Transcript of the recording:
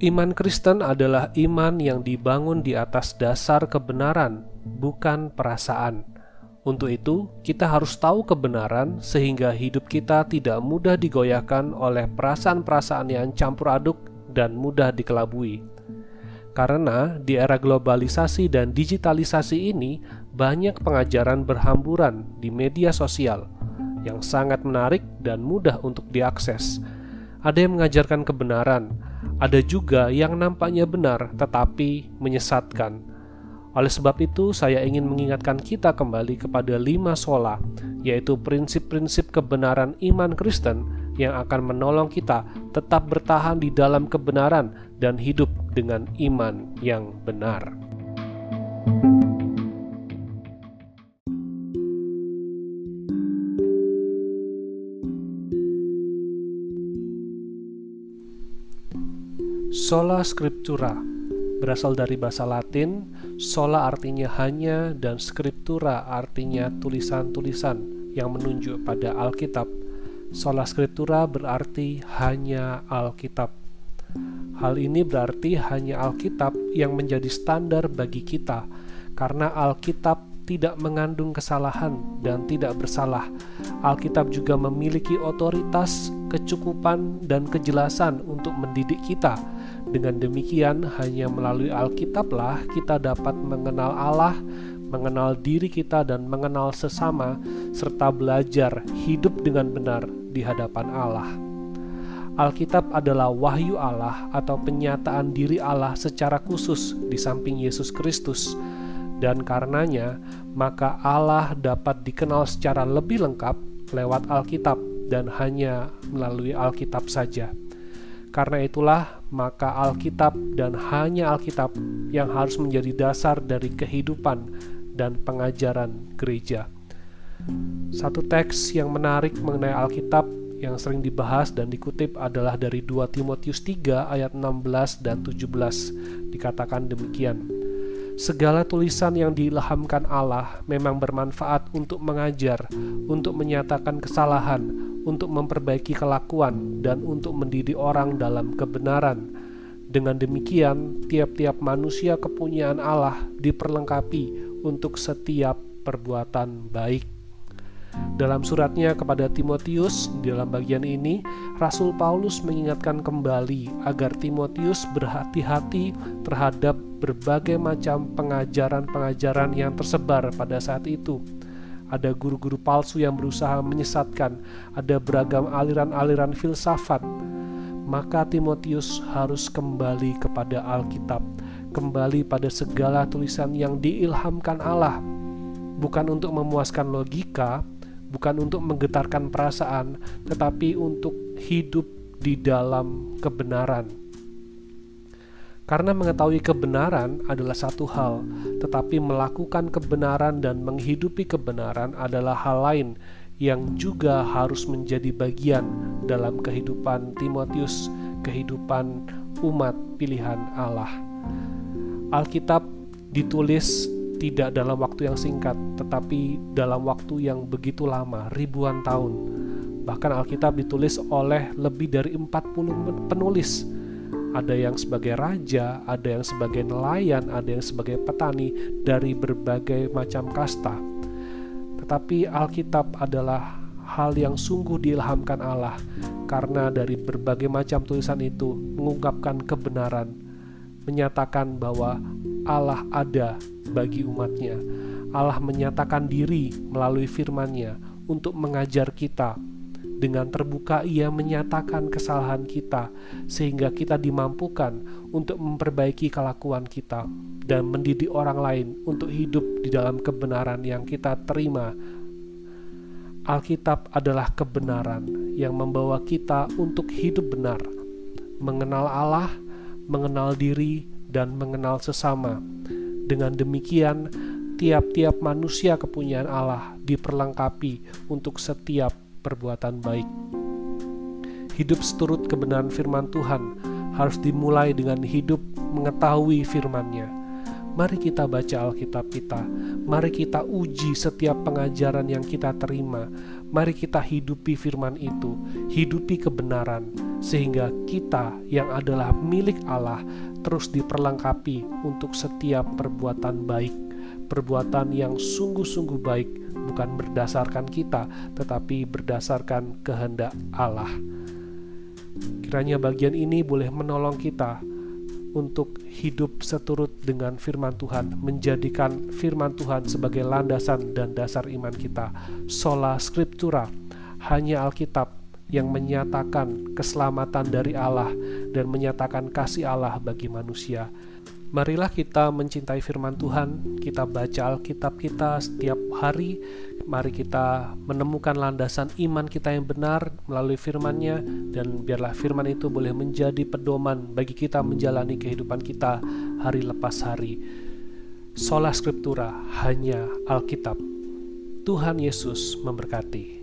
Iman Kristen adalah iman yang dibangun di atas dasar kebenaran, bukan perasaan. Untuk itu, kita harus tahu kebenaran sehingga hidup kita tidak mudah digoyahkan oleh perasaan-perasaan yang campur aduk dan mudah dikelabui. Karena di era globalisasi dan digitalisasi ini, banyak pengajaran berhamburan di media sosial yang sangat menarik dan mudah untuk diakses. Ada yang mengajarkan kebenaran, ada juga yang nampaknya benar tetapi menyesatkan. Oleh sebab itu, saya ingin mengingatkan kita kembali kepada lima sola, yaitu prinsip-prinsip kebenaran iman Kristen yang akan menolong kita tetap bertahan di dalam kebenaran dan hidup dengan iman yang benar. Sola Scriptura berasal dari bahasa Latin, sola artinya hanya dan scriptura artinya tulisan-tulisan yang menunjuk pada Alkitab. Sola Scriptura berarti hanya Alkitab. Hal ini berarti hanya Alkitab yang menjadi standar bagi kita, karena Alkitab tidak mengandung kesalahan dan tidak bersalah. Alkitab juga memiliki otoritas, kecukupan, dan kejelasan untuk mendidik kita dengan demikian, hanya melalui Alkitablah kita dapat mengenal Allah, mengenal diri kita, dan mengenal sesama, serta belajar hidup dengan benar di hadapan Allah. Alkitab adalah wahyu Allah atau penyataan diri Allah secara khusus di samping Yesus Kristus, dan karenanya maka Allah dapat dikenal secara lebih lengkap lewat Alkitab dan hanya melalui Alkitab saja. Karena itulah, maka Alkitab dan hanya Alkitab yang harus menjadi dasar dari kehidupan dan pengajaran gereja. Satu teks yang menarik mengenai Alkitab yang sering dibahas dan dikutip adalah dari 2 Timotius 3 ayat 16 dan 17. Dikatakan demikian. Segala tulisan yang diilhamkan Allah memang bermanfaat untuk mengajar, untuk menyatakan kesalahan, untuk memperbaiki kelakuan dan untuk mendidik orang dalam kebenaran. Dengan demikian, tiap-tiap manusia kepunyaan Allah diperlengkapi untuk setiap perbuatan baik. Dalam suratnya kepada Timotius, di dalam bagian ini, Rasul Paulus mengingatkan kembali agar Timotius berhati-hati terhadap berbagai macam pengajaran-pengajaran yang tersebar pada saat itu ada guru-guru palsu yang berusaha menyesatkan, ada beragam aliran-aliran filsafat. Maka Timotius harus kembali kepada Alkitab, kembali pada segala tulisan yang diilhamkan Allah, bukan untuk memuaskan logika, bukan untuk menggetarkan perasaan, tetapi untuk hidup di dalam kebenaran. Karena mengetahui kebenaran adalah satu hal, tetapi melakukan kebenaran dan menghidupi kebenaran adalah hal lain yang juga harus menjadi bagian dalam kehidupan Timotius, kehidupan umat pilihan Allah. Alkitab ditulis tidak dalam waktu yang singkat, tetapi dalam waktu yang begitu lama, ribuan tahun. Bahkan Alkitab ditulis oleh lebih dari 40 penulis ada yang sebagai raja, ada yang sebagai nelayan, ada yang sebagai petani dari berbagai macam kasta. Tetapi Alkitab adalah hal yang sungguh diilhamkan Allah karena dari berbagai macam tulisan itu mengungkapkan kebenaran, menyatakan bahwa Allah ada bagi umatnya. Allah menyatakan diri melalui firman-Nya untuk mengajar kita dengan terbuka ia menyatakan kesalahan kita sehingga kita dimampukan untuk memperbaiki kelakuan kita dan mendidik orang lain untuk hidup di dalam kebenaran yang kita terima. Alkitab adalah kebenaran yang membawa kita untuk hidup benar, mengenal Allah, mengenal diri, dan mengenal sesama. Dengan demikian, tiap-tiap manusia kepunyaan Allah diperlengkapi untuk setiap perbuatan baik. Hidup seturut kebenaran firman Tuhan harus dimulai dengan hidup mengetahui firman-Nya. Mari kita baca Alkitab kita. Mari kita uji setiap pengajaran yang kita terima. Mari kita hidupi firman itu, hidupi kebenaran, sehingga kita yang adalah milik Allah terus diperlengkapi untuk setiap perbuatan baik, perbuatan yang sungguh-sungguh baik, bukan berdasarkan kita, tetapi berdasarkan kehendak Allah. Kiranya bagian ini boleh menolong kita untuk hidup seturut dengan firman Tuhan, menjadikan firman Tuhan sebagai landasan dan dasar iman kita. Sola Scriptura, hanya Alkitab yang menyatakan keselamatan dari Allah dan menyatakan kasih Allah bagi manusia. Marilah kita mencintai firman Tuhan, kita baca Alkitab kita setiap hari, mari kita menemukan landasan iman kita yang benar melalui firman-Nya dan biarlah firman itu boleh menjadi pedoman bagi kita menjalani kehidupan kita hari lepas hari. Sola Scriptura hanya Alkitab. Tuhan Yesus memberkati.